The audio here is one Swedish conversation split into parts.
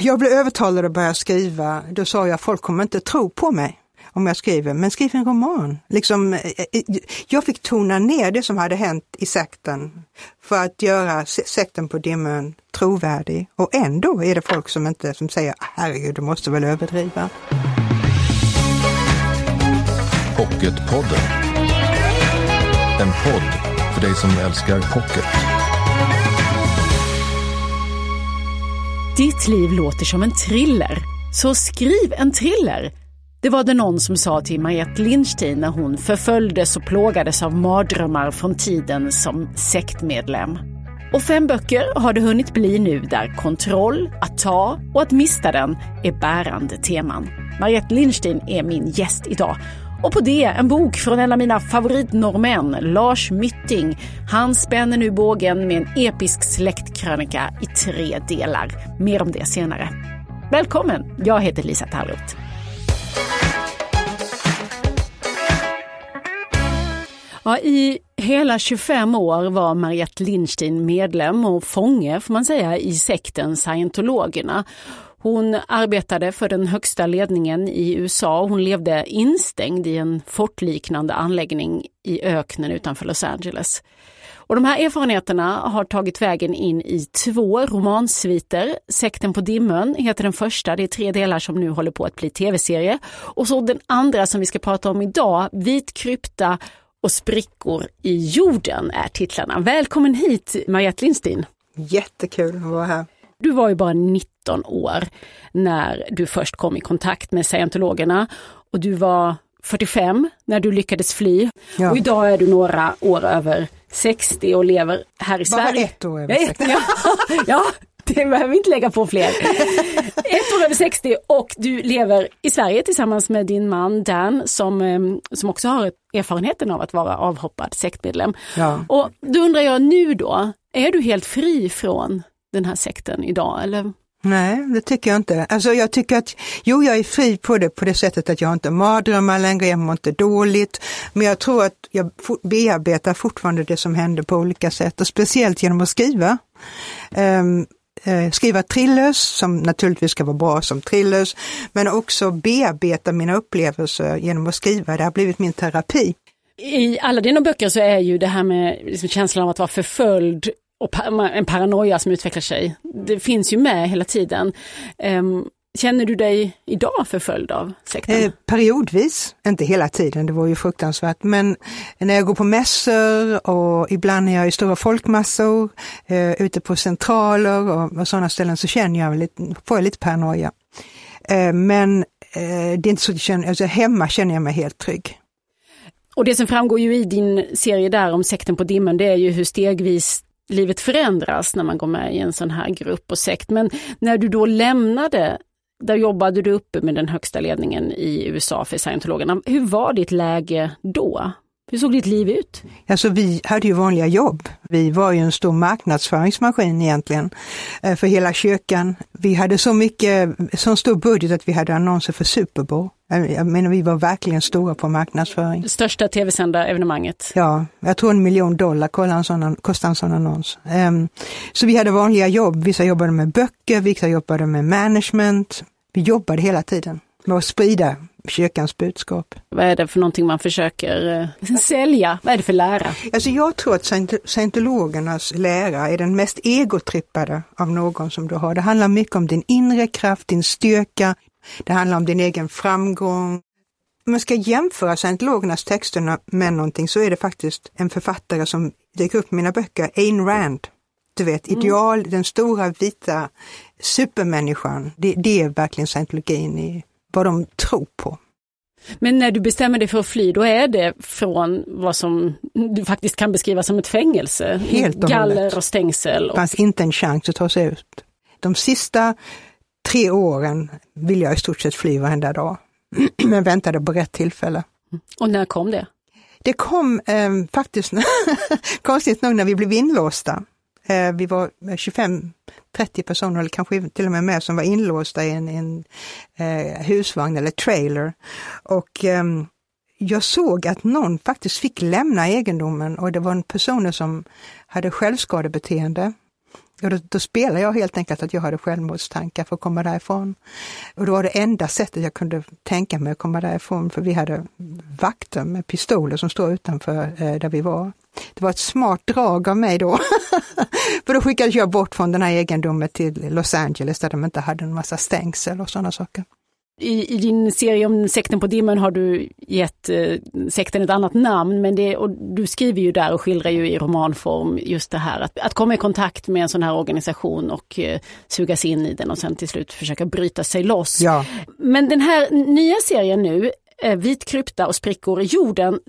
jag blev övertalad att börja skriva. Då sa jag, folk kommer inte tro på mig om jag skriver, men skriv en roman. Liksom, eh, eh, eh, jag fick tona ner det som hade hänt i sekten för att göra sekten på Dimmön trovärdig. Och ändå är det folk som inte som säger, herregud, du måste väl överdriva. Pocketpodden. En podd för dig som älskar pocket. Ditt liv låter som en thriller, så skriv en thriller. Det var det någon som sa till Mariette Lindstein när hon förföljdes och plågades av mardrömmar från tiden som sektmedlem. Och fem böcker har det hunnit bli nu där kontroll, att ta och att mista den är bärande teman. Mariette Lindstein är min gäst idag och på det en bok från en av mina favoritnorrmän, Lars Mytting. Han spänner nu bågen med en episk släktkrönika i tre delar. Mer om det senare. Välkommen! Jag heter Lisa Tallroth. Ja, I hela 25 år var Mariette Lindstein medlem och fånge får man säga i sekten scientologerna. Hon arbetade för den högsta ledningen i USA och hon levde instängd i en fortliknande anläggning i öknen utanför Los Angeles. Och de här erfarenheterna har tagit vägen in i två romansviter. Sekten på Dimmön heter den första, det är tre delar som nu håller på att bli tv-serie. Och så den andra som vi ska prata om idag, Vit krypta och sprickor i jorden är titlarna. Välkommen hit Mariette Lindstein! Jättekul att vara här! Du var ju bara 19 år när du först kom i kontakt med scientologerna och du var 45 när du lyckades fly. Ja. Och idag är du några år över 60 och lever här i bara Sverige. ett år över 60. Ja, ja, det behöver vi inte lägga på fler. Ett år över 60 och du lever i Sverige tillsammans med din man Dan som, ehm, som också har erfarenheten av att vara avhoppad sektmedlem. Ja. Och då undrar jag nu då, är du helt fri från den här sekten idag eller? Nej, det tycker jag inte. Alltså jag tycker att, jo jag är fri på det på det sättet att jag inte mardrömmar längre, jag mår inte dåligt. Men jag tror att jag bearbetar fortfarande det som hände på olika sätt och speciellt genom att skriva. Um, skriva thrillers som naturligtvis ska vara bra som thrillers, men också bearbeta mina upplevelser genom att skriva. Det har blivit min terapi. I alla dina böcker så är ju det här med liksom känslan av att vara förföljd och en paranoia som utvecklar sig. Det finns ju med hela tiden. Um, Känner du dig idag förföljd av sekten? Eh, periodvis, inte hela tiden, det var ju fruktansvärt. Men när jag går på mässor och ibland när jag är i stora folkmassor, eh, ute på centraler och, och sådana ställen så känner jag lite, får jag lite paranoia. Eh, men eh, det är inte så att jag känner, alltså hemma känner jag mig helt trygg. Och det som framgår ju i din serie där om sekten på dimmen, det är ju hur stegvis livet förändras när man går med i en sån här grupp och sekt. Men när du då lämnade, där jobbade du uppe med den högsta ledningen i USA för scientologerna. Hur var ditt läge då? Hur såg ditt liv ut? Alltså vi hade ju vanliga jobb. Vi var ju en stor marknadsföringsmaskin egentligen eh, för hela kyrkan. Vi hade så mycket, så stor budget att vi hade annonser för Super Bowl. Jag menar, vi var verkligen stora på marknadsföring. Det största tv-sända evenemanget? Ja, jag tror en miljon dollar kostade en sån annons. Um, så vi hade vanliga jobb. Vissa jobbade med böcker, vissa jobbade med management. Vi jobbade hela tiden med att sprida kyrkans budskap. Vad är det för någonting man försöker eh, sälja? Vad är det för lära? Alltså jag tror att scientologernas lära är den mest egotrippade av någon som du har. Det handlar mycket om din inre kraft, din styrka, det handlar om din egen framgång. Om man ska jämföra scientologernas texter med någonting så är det faktiskt en författare som dyker upp i mina böcker, Ayn Rand. Du vet, mm. ideal, mm. den stora vita supermänniskan. Det, det är verkligen scientologin i vad de tror på. Men när du bestämmer dig för att fly, då är det från vad som du faktiskt kan beskriva som ett fängelse? Helt och Galler och stängsel? Det fanns inte en chans att ta sig ut. De sista tre åren vill jag i stort sett fly varenda dag, men väntade på rätt tillfälle. Och när kom det? Det kom eh, faktiskt, konstigt nog, när vi blev inlåsta. Eh, vi var 25-30 personer, eller kanske till och med mer, som var inlåsta i en, en eh, husvagn eller trailer. Och eh, jag såg att någon faktiskt fick lämna egendomen och det var en person som hade självskadebeteende. Och då, då spelade jag helt enkelt att jag hade självmordstankar för att komma därifrån. Och då var det enda sättet jag kunde tänka mig att komma därifrån, för vi hade vakter med pistoler som stod utanför eh, där vi var. Det var ett smart drag av mig då. för då skickades jag bort från den här egendomen till Los Angeles där de inte hade en massa stängsel och sådana saker. I, I, din serie om sekten på dimmen har du gett eh, sekten ett annat namn, men det, och du skriver ju där och skildrar ju i romanform just det här att, att komma i kontakt med en sån här organisation och eh, sugas in i den och sen till slut försöka bryta sig loss. Ja. Men den här nya serien nu, eh, Vit krypta och sprickor i jorden,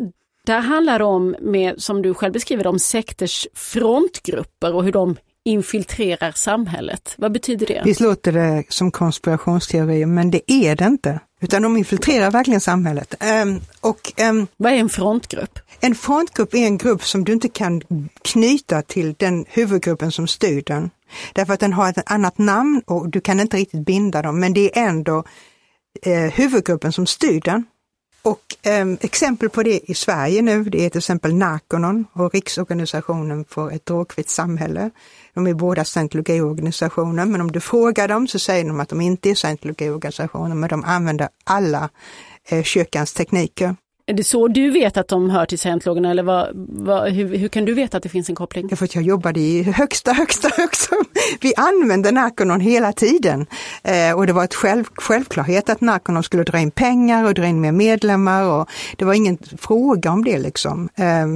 där handlar det om, med, som du själv beskriver om sekters frontgrupper och hur de infiltrerar samhället. Vad betyder det? Visst låter det som konspirationsteori, men det är det inte. Utan de infiltrerar verkligen samhället. Um, och, um, Vad är en frontgrupp? En frontgrupp är en grupp som du inte kan knyta till den huvudgruppen som styr den. Därför att den har ett annat namn och du kan inte riktigt binda dem, men det är ändå eh, huvudgruppen som styr den. Och eh, exempel på det i Sverige nu, det är till exempel Narconon och Riksorganisationen för ett drogfritt samhälle. De är båda scientologiorganisationer, men om du frågar dem så säger de att de inte är scientologiorganisationer, men de använder alla eh, kyrkans tekniker. Är det så du vet att de hör till scientologerna eller vad, vad, hur, hur, kan du veta att det finns en koppling? Därför att jag jobbade i högsta, högsta, högsta. Vi använde Narconon hela tiden eh, och det var ett själv, självklarhet att Narconon skulle dra in pengar och dra in mer medlemmar och det var ingen fråga om det liksom. Eh,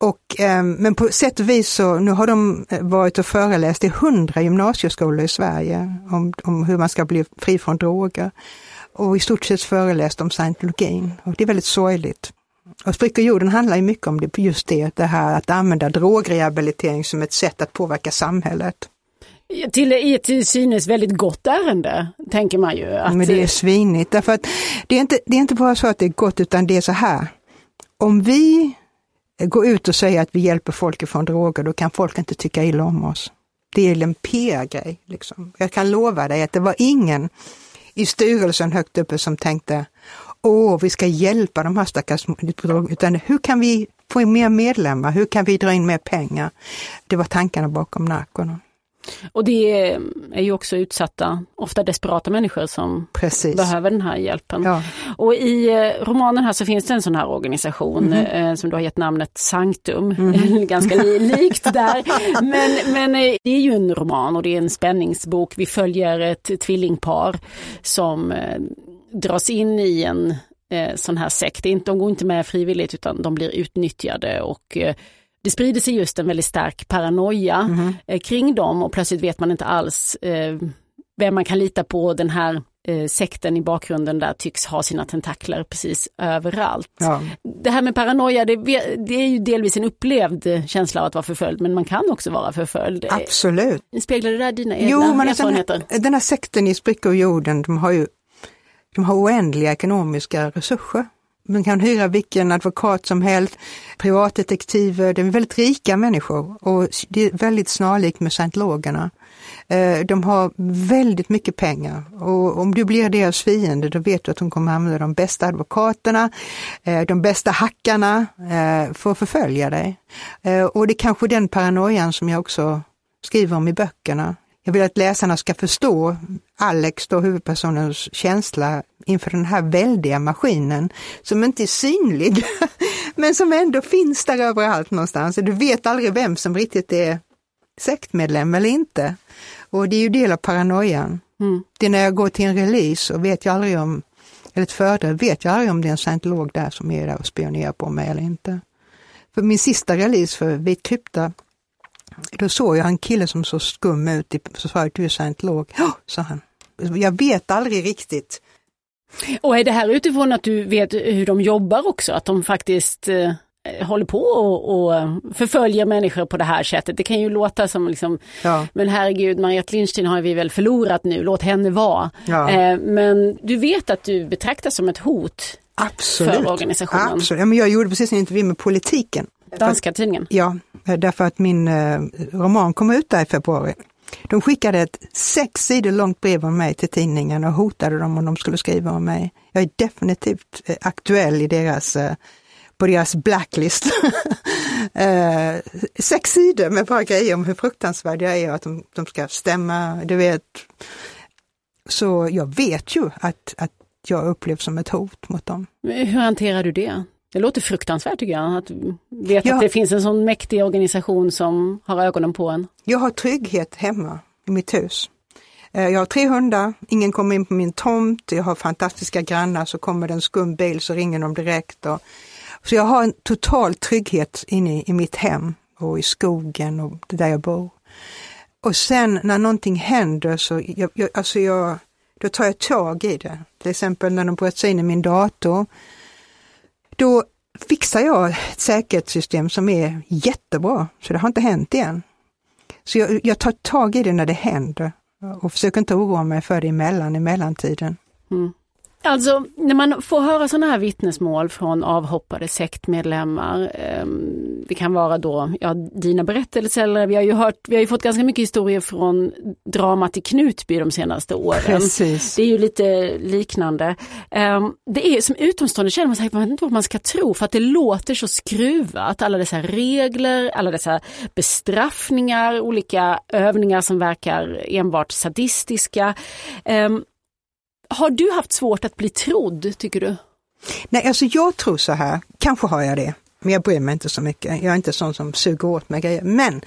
och, eh, men på sätt och vis så, nu har de eh, varit och föreläst i hundra gymnasieskolor i Sverige om, om hur man ska bli fri från droger och i stort sett föreläst om scientologin. Och det är väldigt sorgligt. Och Sprickor jorden handlar ju mycket om det, just det, det här att använda drogrehabilitering som ett sätt att påverka samhället. Till, ett till synes väldigt gott ärende, tänker man ju. Att... Men det är svinigt, därför att det är, inte, det är inte bara så att det är gott, utan det är så här. Om vi går ut och säger att vi hjälper folk ifrån droger, då kan folk inte tycka illa om oss. Det är en PR-grej. Liksom. Jag kan lova dig att det var ingen i styrelsen högt uppe som tänkte, åh, vi ska hjälpa de här stackars utan hur kan vi få in mer medlemmar? Hur kan vi dra in mer pengar? Det var tankarna bakom Narconon. Och det är ju också utsatta, ofta desperata människor som Precis. behöver den här hjälpen. Ja. Och i eh, romanen här så finns det en sån här organisation mm som du har gett namnet Sanctum, mm ganska likt där. Men, men eh, det är ju en roman och det är en spänningsbok. Vi följer ett tvillingpar som dras in i en sån här sekt. De går inte med frivilligt utan de blir utnyttjade och det sprider sig just en väldigt stark paranoia mm. eh, kring dem och plötsligt vet man inte alls eh, vem man kan lita på. Den här eh, sekten i bakgrunden där tycks ha sina tentakler precis överallt. Ja. Det här med paranoia, det, det, är ju delvis en upplevd känsla av att vara förföljd, men man kan också vara förföljd. Absolut. Speglar det där dina egna jo, men erfarenheter? Den här, den här sekten i Sprickor jorden, de har ju de har oändliga ekonomiska resurser. Man kan hyra vilken advokat som helst, privatdetektiver, det är väldigt rika människor och det är väldigt snarlikt med scientologerna. Eh, de har väldigt mycket pengar och om du blir deras fiende då vet du att de kommer använda de bästa advokaterna, eh, de bästa hackarna eh, för att förfölja dig. Och det är kanske den paranoian som jag också skriver om i böckerna. Jag vill att läsarna ska förstå Alex, då huvudpersonens känsla inför den här väldiga maskinen som inte är synlig, men som ändå finns där överallt någonstans. Du vet aldrig vem som riktigt är sektmedlem eller inte. Och det är ju del av paranoian. Mm. Det är när jag går till en release och vet jag aldrig om, eller ett föredrag, vet jag aldrig om det är en scientolog där som är där och spionerar på mig eller inte. För min sista release för Vit krypta då såg jag en kille som såg skum ut, så sa jag, du är scientolog. Ja, sa han. Jag vet aldrig riktigt. Och är det här utifrån att du vet hur de jobbar också, att de faktiskt eh, håller på och, och förföljer människor på det här sättet. Det kan ju låta som liksom, ja. men herregud, Mariette Lindstein har vi väl förlorat nu, låt henne vara. Ja. Eh, men du vet att du betraktas som ett hot Absolut. för organisationen. Absolut. Ja, men jag gjorde precis en intervju med politiken. Danska tidningen? Ja, därför att min eh, roman kom ut där i februari. De skickade ett sex sidor långt brev om mig till tidningen och hotade dem om de skulle skriva om mig. Jag är definitivt eh, aktuell i deras eh, på deras blacklist. eh, sex sidor med bara grejer om hur fruktansvärda jag är och att de, de ska stämma, du vet. Så jag vet ju att, att jag upplevs som ett hot mot dem. Hur hanterar du det? Det låter fruktansvärt tycker jag, att veta ja. att det finns en sån mäktig organisation som har ögonen på en. Jag har trygghet hemma i mitt hus. Eh, jag har tre hundar, ingen kommer in på min tomt, jag har fantastiska grannar, så kommer det en skum bil så ringer de direkt. Och, så jag har en total trygghet inne i mitt hem och i skogen och där jag bor. Och sen när någonting händer så jag, jag, alltså jag, då tar jag tag i det. Till exempel när de bröt sig in i min dator. Då fixar jag ett säkerhetssystem som är jättebra, så det har inte hänt igen. Så jag, jag tar tag i det när det händer och försöker inte oroa mig för det emellan, i mellantiden. Mm. Alltså när man får höra sådana här vittnesmål från avhoppade sektmedlemmar, eh, det kan vara då ja, dina berättelser eller vi har ju hört, vi har ju fått ganska mycket historier från dramat i Knutby de senaste åren. Precis. Det är ju lite liknande. Eh, det är som utomstående känner man sig, man vet inte vad man ska tro för att det låter så skruvat, alla dessa regler, alla dessa bestraffningar, olika övningar som verkar enbart sadistiska. Eh, har du haft svårt att bli trodd, tycker du? Nej, alltså jag tror så här, kanske har jag det, men jag bryr mig inte så mycket. Jag är inte sån som suger åt mig grejer. Men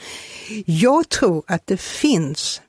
jag tror att det finns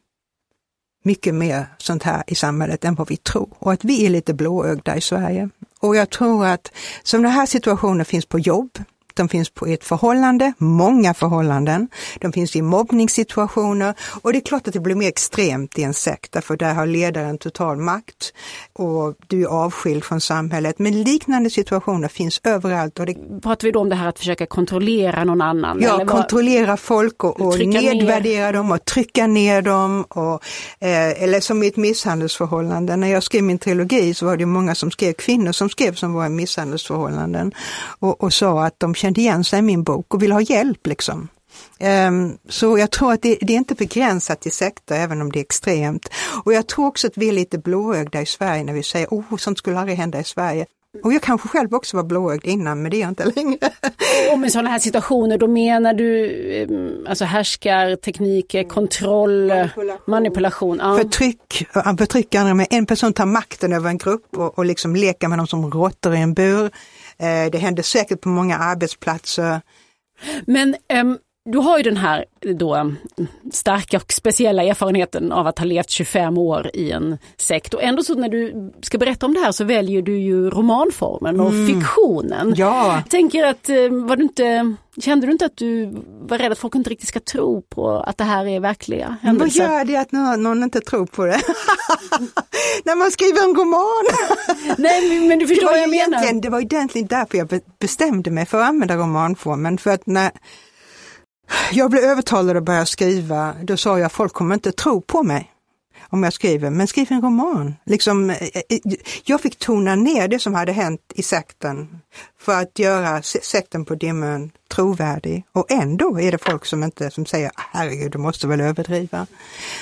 mycket mer sånt här i samhället än vad vi tror och att vi är lite blåögda i Sverige. Och jag tror att som den här situationen finns på jobb, de finns på ett förhållande, många förhållanden. De finns i mobbningssituationer och det är klart att det blir mer extremt i en sekt, därför där har ledaren total makt och du är avskild från samhället. Men liknande situationer finns överallt. Och det... Pratar vi då om det här att försöka kontrollera någon annan? Ja, eller kontrollera folk och, och nedvärdera ner. dem och trycka ner dem. Och, eh, eller som i ett misshandelsförhållande. När jag skrev min trilogi så var det många som skrev, kvinnor som skrev som var i misshandelsförhållanden och, och sa att de kände igen sig i min bok och ville ha hjälp. Liksom. Um, så jag tror att det, det, är inte begränsat till sekter, även om det är extremt. Och jag tror också att vi är lite blåögda i Sverige när vi säger, oh, sånt skulle aldrig hända i Sverige. Och jag kanske själv också var blåögd innan, men det är jag inte längre. Och med sådana här situationer, då menar du ehm, alltså härskar, tekniker, kontroll, manipulation, manipulation ja. förtryck, förtryck andra med en person tar makten över en grupp och, och liksom leker med dem som råttor i en bur. Eh, det händer säkert på många arbetsplatser. Men äm, du har ju den här då starka och speciella erfarenheten av att ha levt 25 år i en sekt och ändå så när du ska berätta om det här så väljer du ju romanformen och mm. fiktionen. Ja. Jag tänker att, eh, var du inte, kände du inte att du var rädd att folk inte riktigt ska tro på att det här är verkliga händelser? Vad gör det att någon, någon inte tror på det? när man skriver en roman! Nej men du förstår vad jag menar. Det var egentligen därför jag bestämde mig för att använda romanformen, för att när jag blev övertalad att börja skriva, då sa jag folk kommer inte tro på mig om jag skriver, men skriv en roman. Liksom, eh, eh, jag fick tona ner det som hade hänt i sekten för att göra sekten på dimmen trovärdig. Och ändå är det folk som inte som säger, herregud, du måste väl överdriva.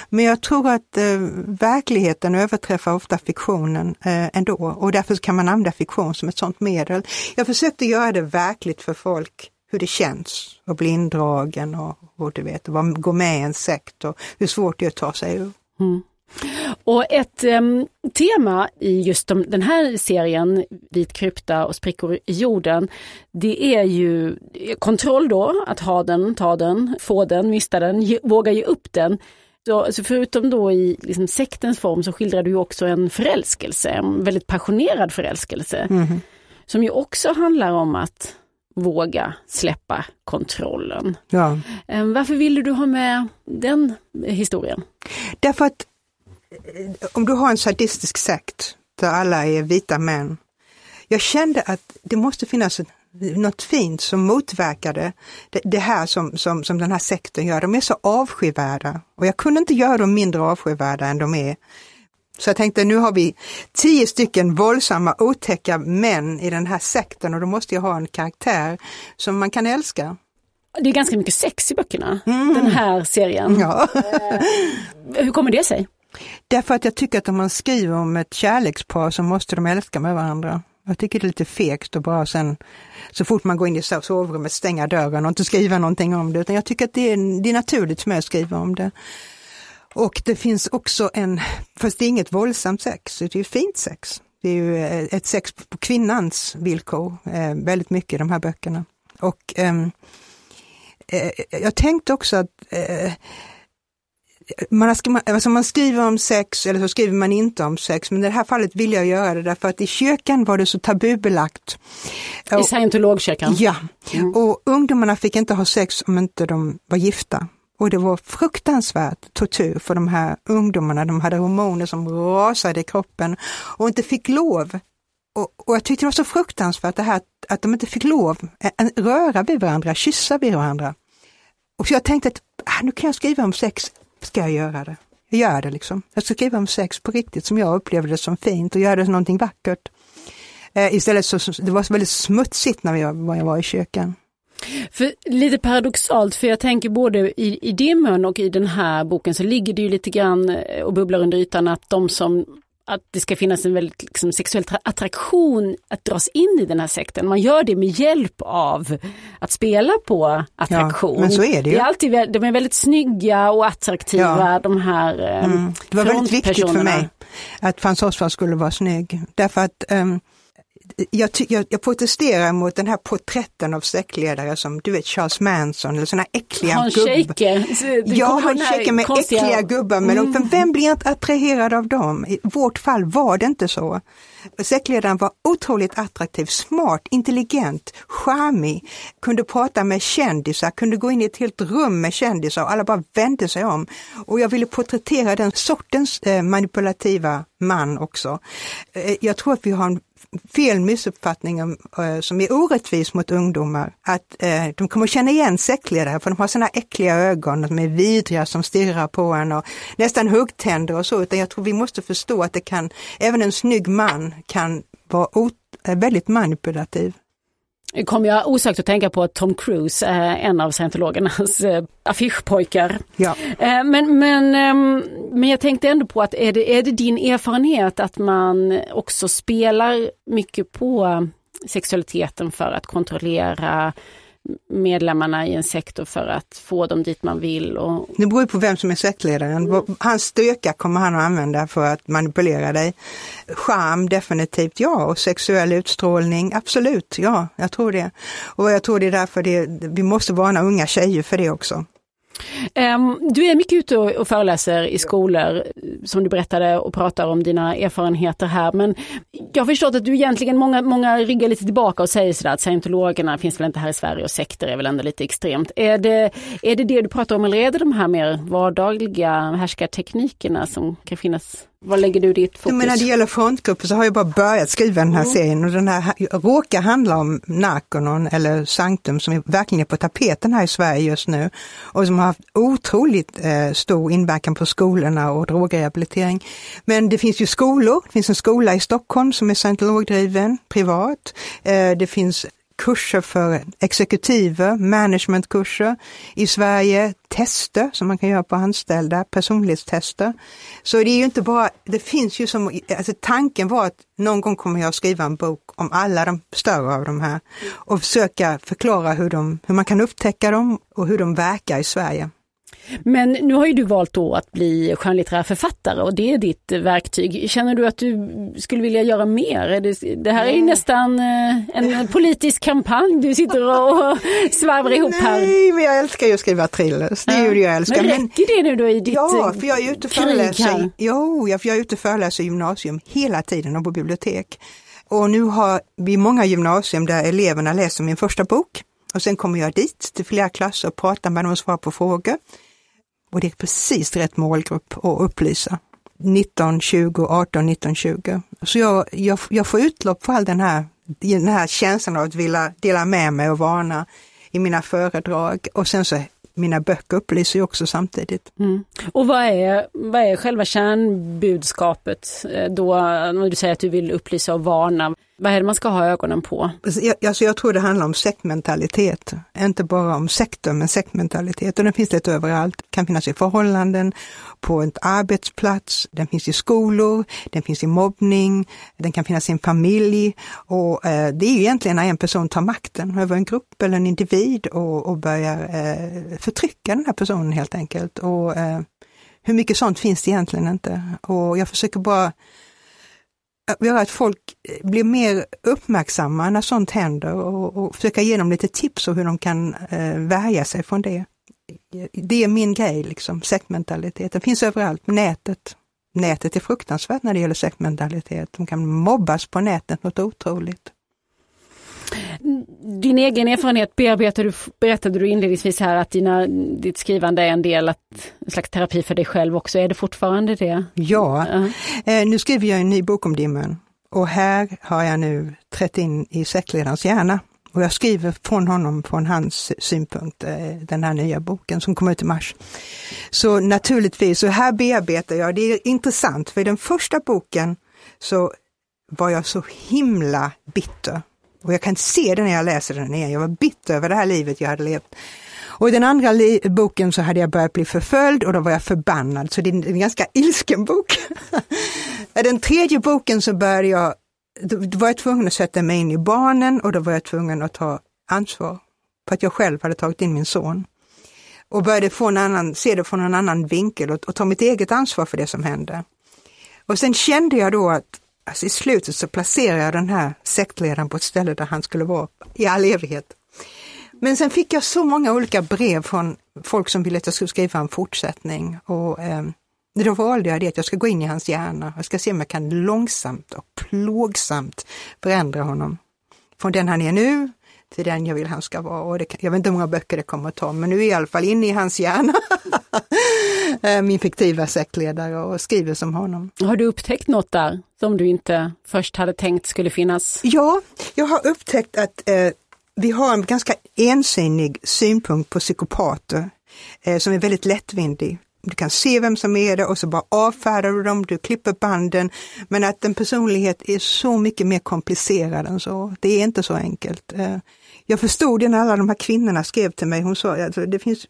Men jag tror att eh, verkligheten överträffar ofta fiktionen eh, ändå och därför kan man använda fiktion som ett sådant medel. Jag försökte göra det verkligt för folk hur det känns att bli indragen och, och du vet, gå med i en sekt och hur svårt det är att ta sig ur. Mm. Och ett um, tema i just de, den här serien, Vit krypta och sprickor i jorden, det är ju kontroll då, att ha den, ta den, få den, mista den, ge, våga ge upp den. Så, alltså förutom då i liksom sektens form så skildrar du också en förälskelse, en väldigt passionerad förälskelse. Mm. Som ju också handlar om att våga släppa kontrollen. Ja. Varför ville du ha med den historien? Därför att eh, om du har en sadistisk sekt där alla är vita män. Jag kände att det måste finnas något fint som motverkade det, det här som, som, som den här sekten gör. De är så avskyvärda och jag kunde inte göra dem mindre avskyvärda än de är. Så jag tänkte nu har vi tio stycken våldsamma otäcka män i den här sekten och då måste jag ha en karaktär som man kan älska. Det är ganska mycket sex i böckerna, mm. den här serien. Ja. Eh, hur kommer det sig? Därför att jag tycker att om man skriver om ett kärlekspar så måste de älska med varandra. Jag tycker det är lite fegt och bara sen så fort man går in i sovrummet stänga dörren och inte skriva någonting om det, utan jag tycker att det är, det är naturligt för mig att skriva om det. Och det finns också en, fast det är inget våldsamt sex, det är ju fint sex. Det är ju eh, ett sex på kvinnans villkor, eh, väldigt mycket i de här böckerna. Och ehm, eh, jag tänkte också att eh, man, alltså man skriver om sex eller så skriver man inte om sex, men i det här fallet vill jag göra det därför att i kyrkan var det så tabubelagt. I scientologkyrkan? Ja, mm. och ungdomarna fick inte ha sex om inte de var gifta. Och det var fruktansvärt tortyr för de här ungdomarna, de hade hormoner som rasade i kroppen och inte fick lov. Och, och jag tyckte det var så fruktansvärt det här att de inte fick lov att röra vid varandra, kyssa vid varandra. Och så jag tänkte att ah, nu kan jag skriva om sex ska jag göra det. Jag gör det liksom. Jag ska skriva om sex på riktigt som jag upplevde det som fint och göra det som någonting vackert. Eh, istället så, det var väldigt smutsigt när jag, när jag var i kyrkan. För, lite paradoxalt, för jag tänker både i, i din mun och i den här boken så ligger det ju lite grann eh, och bubblar under ytan att de som att det ska finnas en väldigt liksom, sexuell attraktion att dras in i den här sekten. Man gör det med hjälp av att spela på attraktion. Ja, men så är det ju. Det är alltid, de är väldigt snygga och attraktiva ja. de här eh, mm. Det var väldigt viktigt för mig att Frans Oswald skulle vara snygg. Därför att um, jag, jag, jag, protesterar mot den här porträtten av sektledare som du vet Charles Manson eller sådana äckliga Hans gubbar. Ja, han shaker med konstiga... äckliga gubbar, men mm. de, vem blir inte attraherad av dem? I vårt fall var det inte så. Sektledaren var otroligt attraktiv, smart, intelligent, charmig, kunde prata med kändisar, kunde gå in i ett helt rum med kändisar och alla bara vände sig om. Och jag ville porträttera den sortens eh, manipulativa man också. Eh, jag tror att vi har en fel missuppfattning eh, som är orättvis mot ungdomar. Att eh, de kommer känna igen sektledare för de har sådana äckliga ögon, de är vidriga som stirrar på en och nästan huggtänder och så. Utan jag tror vi måste förstå att det kan, även en snygg man kan vara eh, väldigt manipulativ kom jag osökt att tänka på Tom Cruise en av scientologernas eh, affischpojkar. Ja. Eh, men, men, ehm, men jag tänkte ändå på att är det, är det din erfarenhet att man också spelar mycket på sexualiteten för att kontrollera medlemmarna i en sektor för att få dem dit man vill. Och... Det beror på vem som är sektledaren. Hans styrka kommer han att använda för att manipulera dig. Charm definitivt ja och sexuell utstrålning absolut ja, jag tror det. Och jag tror det är därför det, vi måste varna unga tjejer för det också. Um, du är mycket ute och, och föreläser i skolor som du berättade och pratar om dina erfarenheter här. Men jag har förstått att du egentligen, många, många ryggar lite tillbaka och säger sådär att scientologerna finns väl inte här i Sverige och sekter är väl ändå lite extremt. Är det, är det det du pratar om eller är det de här mer vardagliga härskarteknikerna som kan finnas vad lägger du ditt fokus? Men när det gäller frontgrupper så har jag bara börjat skriva den här mm. serien och den här råkar handla om Narconon eller Sanctum som verkligen är på tapeten här i Sverige just nu och som har haft otroligt eh, stor inverkan på skolorna och drogrehabilitering. Men det finns ju skolor, det finns en skola i Stockholm som är scientologdriven, privat. Eh, det finns kurser för exekutiver, managementkurser i Sverige, tester som man kan göra på anställda, personlighetstester. Så det är ju inte bara, det finns ju som, alltså tanken var att någon gång kommer jag skriva en bok om alla de större av de här och försöka förklara hur, de, hur man kan upptäcka dem och hur de verkar i Sverige. Men nu har ju du valt då att bli skönlitterär författare och det är ditt verktyg. Känner du att du skulle vilja göra mer? Det, här är ju nästan eh, en politisk kampanj du sitter och svarvar ihop här. Nej, men jag älskar ju att skriva thrillers. Det är ju det jag älskar. Men räcker det nu då i ditt Ja, för jag är ute och föreläser. Jo, jag är ute och föreläser i gymnasium hela tiden och på bibliotek. Och nu har vi många gymnasium där eleverna läser min första bok. Och sen kommer jag dit till flera klasser och pratar med dem och svarar på frågor. Och det är precis rätt målgrupp att upplysa. 19, 20, 18, 19, 20. Så jag, jag, jag får utlopp för all den här, den här känslan av att vilja dela med mig och varna i mina föredrag. Och sen så mina böcker upplyser ju också samtidigt. Mm. Och vad är, vad är själva kärnbudskapet eh, då, när du säger att du vill upplysa och varna? Vad är det man ska ha ögonen på? Alltså, jag, alltså jag tror det handlar om sektmentalitet, inte bara om sektor men sektmentalitet och den finns lite överallt. Den kan finnas i förhållanden, på en arbetsplats, den finns i skolor, den finns i mobbning, den kan finnas i en familj och eh, det är ju egentligen när en person tar makten över en grupp eller en individ och, och börjar eh, förtrycka den här personen helt enkelt. Och eh, hur mycket sånt finns det egentligen inte? Och jag försöker bara Eh, göra att folk eh, blir mer uppmärksamma när sånt händer och, och försöka ge dem lite tips om hur de kan eh, värja sig från det. Det är min grej, liksom, sektmentalitet. Den finns överallt, nätet. Nätet är fruktansvärt när det gäller sektmentalitet. De kan mobbas på nätet något otroligt. Din egen erfarenhet bearbetar du, berättade du inledningsvis här att dina, ditt skrivande är en del, att, en slags terapi för dig själv också. Är det fortfarande det? Ja, uh -huh. eh, nu skriver jag en ny bok om dimmen och här har jag nu trätt in i sektledarens hjärna. Och jag skriver från honom, från hans synpunkt, eh, den här nya boken som kommer ut i mars. Så naturligtvis, så här bearbetar jag, det är intressant, för i den första boken så var jag så himla bitter och jag kan se det när jag läser den igen. Jag var bitter över det här livet jag hade levt. Och i den andra boken så hade jag börjat bli förföljd och då var jag förbannad. Så det är en ganska ilsken bok. I den tredje boken så började jag, då var jag tvungen att sätta mig in i barnen och då var jag tvungen att ta ansvar. För att jag själv hade tagit in min son. Och började få en annan, se det från en annan vinkel och, och ta mitt eget ansvar för det som hände. Och sen kände jag då att alltså i slutet så placerade jag den här sektledaren på ett ställe där han skulle vara i all evighet. Men sen fick jag så många olika brev från folk som ville att jag skulle skriva en fortsättning och eh, då valde jag det att jag ska gå in i hans hjärna och ska se om jag kan långsamt och plågsamt förändra honom. Från den han är nu till den jag vill han ska vara. Och det, jag vet inte hur många böcker det kommer att ta, men nu är jag i alla fall inne i hans hjärna. Eh, min fiktiva sektledare och skriver som honom. Har du upptäckt något där som du inte först hade tänkt skulle finnas? Ja, jag har upptäckt att eh, vi har en ganska ensidig synpunkt på psykopater eh, som är väldigt lättvindig. Du kan se vem som är det och så bara avfärdar du dem, du klipper banden. Men att en personlighet är så mycket mer komplicerad än så. Det är inte så enkelt. Jag förstod det när alla de här kvinnorna skrev till mig. Hon sa att alltså, det finns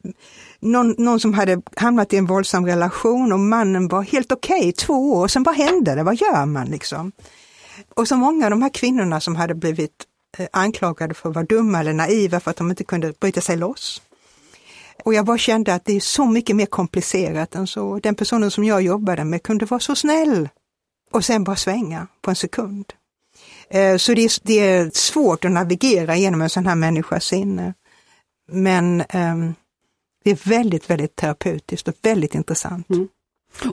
någon, någon som hade hamnat i en våldsam relation och mannen var helt okej okay, två år, sen vad hände det? Vad gör man liksom? Och så många av de här kvinnorna som hade blivit eh, anklagade för att vara dumma eller naiva för att de inte kunde bryta sig loss. Och jag bara kände att det är så mycket mer komplicerat än så. Den personen som jag jobbade med kunde vara så snäll och sen bara svänga på en sekund. Eh, så det är, det är svårt att navigera genom en sån här människas sinne. Men um, det är väldigt, väldigt terapeutiskt och väldigt intressant. Mm.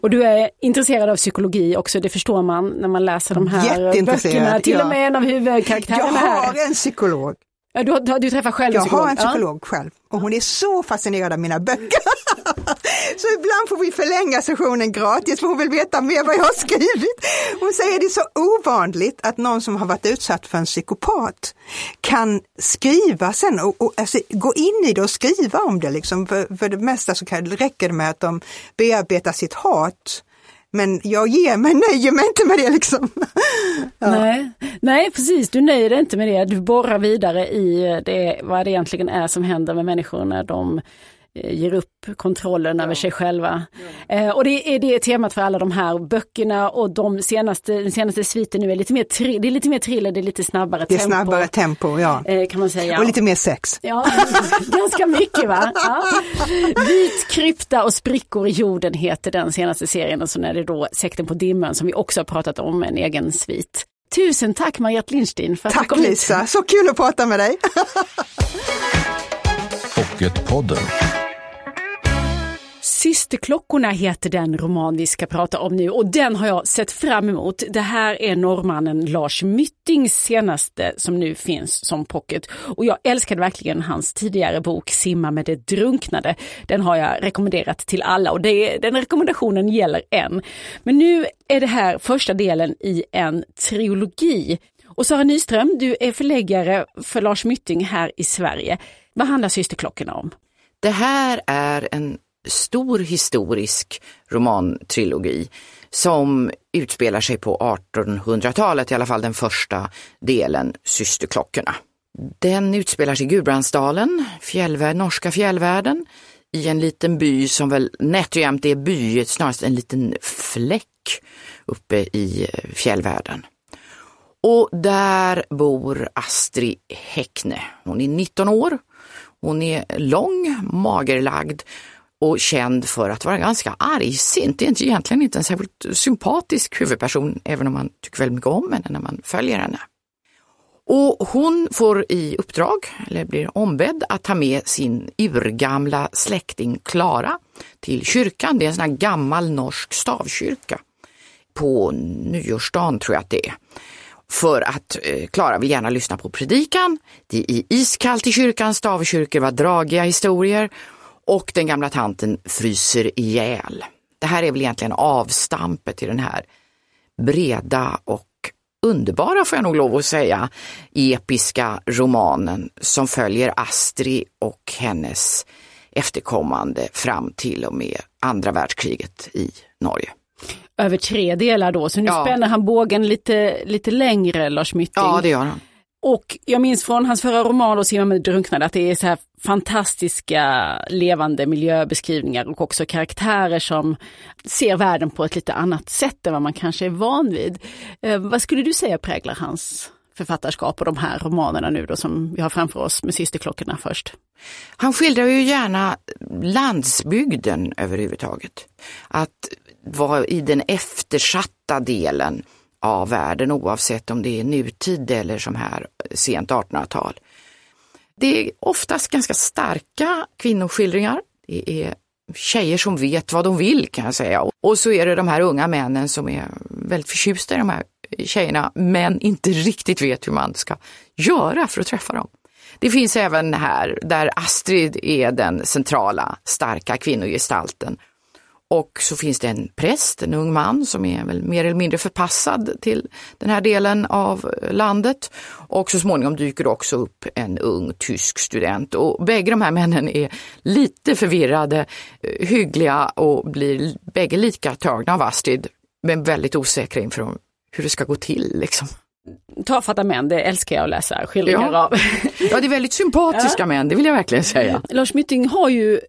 Och du är intresserad av psykologi också, det förstår man när man läser de här böckerna. Till ja. och med en av huvudkaraktärerna Jag har en psykolog. Ja, du, du, du träffar själv en psykolog? Jag har en psykolog ja. själv och hon är så fascinerad av mina böcker. så ibland får vi förlänga sessionen gratis för hon vill veta mer vad jag har skrivit. Hon säger det är så ovanligt att någon som har varit utsatt för en psykopat kan skriva sen och, och alltså, gå in i det och skriva om det. Liksom. För, för det mesta så kan, räcker det med att de bearbetar sitt hat men jag ger mig, nöjer mig inte med det liksom. ja. nej. nej, precis, du nöjer dig inte med det. Du borrar vidare i eh, det, vad det egentligen är som händer med människor när de ger upp kontrollen ja. över sig själva. Ja. Eh, och det är det temat för alla de här böckerna och de senaste, den senaste sviten nu är lite mer, tri, det är lite mer thriller, det är lite snabbare tempo. Det är snabbare tempo, ja. Eh, kan man säga. Och lite mer sex. Ja, ganska mycket va. Ja. Vit krypta och sprickor i jorden heter den senaste serien och så är det då Sekten på dimmen som vi också har pratat om, en egen svit. Tusen tack Mariette Lindstein för att tack, du kom Lisa, hit. så kul att prata med dig. Pocketpodden. Systerklockorna heter den roman vi ska prata om nu och den har jag sett fram emot. Det här är norrmannen Lars Myttings senaste som nu finns som pocket. Och jag älskade verkligen hans tidigare bok Simma med det drunknade. Den har jag rekommenderat till alla och det, den rekommendationen gäller än. Men nu är det här första delen i en trilogi. Och Sara Nyström, du är förläggare för Lars Mytting här i Sverige. Vad handlar Systerklockorna om? Det här är en stor historisk romantrilogi som utspelar sig på 1800-talet, i alla fall den första delen, Systerklockorna. Den utspelar sig i Gudbrandsdalen, fjällvärld, norska fjällvärlden, i en liten by som väl nätt och jämnt är by, snarast en liten fläck uppe i eh, fjällvärlden. Och där bor Astrid Häckne. Hon är 19 år. Hon är lång, magerlagd och känd för att vara ganska argsint. Det är egentligen inte en särskilt sympatisk huvudperson, även om man tycker väldigt mycket om henne när man följer henne. Och hon får i uppdrag, eller blir ombedd, att ta med sin urgamla släkting Klara till kyrkan. Det är en sån här gammal norsk stavkyrka. På nyårsdagen tror jag att det är. För att eh, Klara eh, vill gärna lyssna på predikan. Det är iskallt i kyrkan, stavkyrkor var dragiga historier och den gamla tanten fryser ihjäl. Det här är väl egentligen avstampet i den här breda och underbara, får jag nog lov att säga, episka romanen som följer Astrid och hennes efterkommande fram till och med andra världskriget i Norge. Över tre delar då, så nu ja. spänner han bågen lite, lite längre, Lars Mytting. Ja, det gör han. Och jag minns från hans förra roman och Simma med drunknade att det är så här fantastiska levande miljöbeskrivningar och också karaktärer som ser världen på ett lite annat sätt än vad man kanske är van vid. Eh, vad skulle du säga präglar hans författarskap och de här romanerna nu då som vi har framför oss med Systerklockorna först? Han skildrar ju gärna landsbygden överhuvudtaget. Att vara i den eftersatta delen av världen oavsett om det är nutid eller som här sent 1800-tal. Det är oftast ganska starka kvinnoskildringar. Det är tjejer som vet vad de vill kan jag säga. Och så är det de här unga männen som är väldigt förtjusta i de här tjejerna men inte riktigt vet hur man ska göra för att träffa dem. Det finns även här där Astrid är den centrala starka kvinnogestalten och så finns det en präst, en ung man som är väl mer eller mindre förpassad till den här delen av eh, landet. Och så småningom dyker det också upp en ung tysk student. Och bägge de här männen är lite förvirrade, eh, hyggliga och blir bägge lika tagna av Astrid, men väldigt osäkra inför hur det ska gå till. Liksom tafatta män, det älskar jag att läsa skildringar ja. av. ja, det är väldigt sympatiska ja. män, det vill jag verkligen säga. Lars Mytting har ju,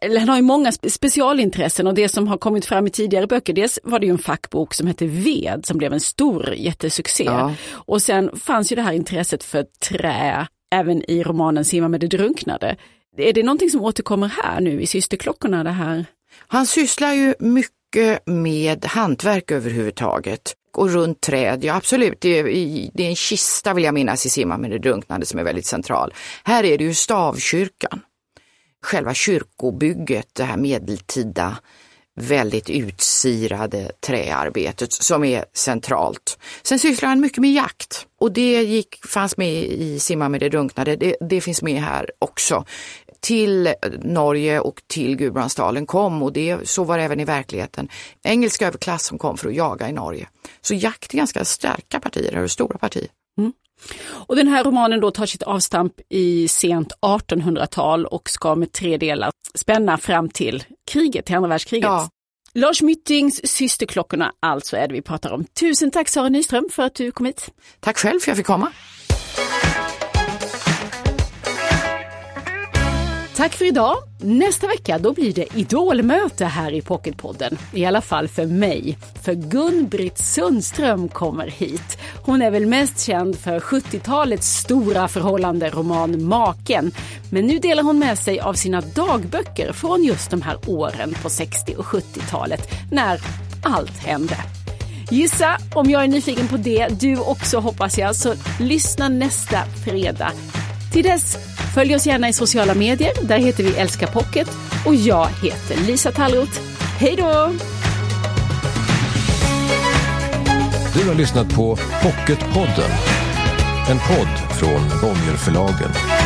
eller han har ju många specialintressen och det som har kommit fram i tidigare böcker, dels var det ju en fackbok som hette Ved som blev en stor jättesuccé. Ja. Och sen fanns ju det här intresset för trä även i romanen Simma med det drunknade. Är det någonting som återkommer här nu i Systerklockorna? Det här? Han sysslar ju mycket med hantverk överhuvudtaget och runt träd, ja absolut, det är, det är en kista vill jag minnas i Simma med det drunknade som är väldigt central. Här är det ju stavkyrkan. Själva kyrkobygget, det här medeltida väldigt utsirade träarbetet som är centralt. Sen sysslar han mycket med jakt och det gick, fanns med i Simma med det drunknade, det, det finns med här också till Norge och till Gudbrandsdalen kom och det, så var det även i verkligheten. Engelsk överklass som kom för att jaga i Norge. Så jakt är ganska starka partier, eller stora partier. Mm. Och den här romanen då tar sitt avstamp i sent 1800-tal och ska med tre delar spänna fram till kriget, till andra världskriget. Ja. Lars Myttings Systerklockorna alltså är det vi pratar om. Tusen tack Sara Nyström för att du kom hit. Tack själv för att jag fick komma. Tack för idag. Nästa vecka då blir det idolmöte här i Pocketpodden. I alla fall för mig. För Gun-Britt Sundström kommer hit. Hon är väl mest känd för 70-talets stora förhållande roman Maken. Men nu delar hon med sig av sina dagböcker från just de här åren på 60 och 70-talet när allt hände. Gissa om jag är nyfiken på det, du också hoppas jag, så lyssna nästa fredag. Till dess Följ oss gärna i sociala medier. Där heter vi Älska Pocket. Och jag heter Lisa Tallroth. Hej då! Du har lyssnat på Pocketpodden. En podd från Bonnierförlagen.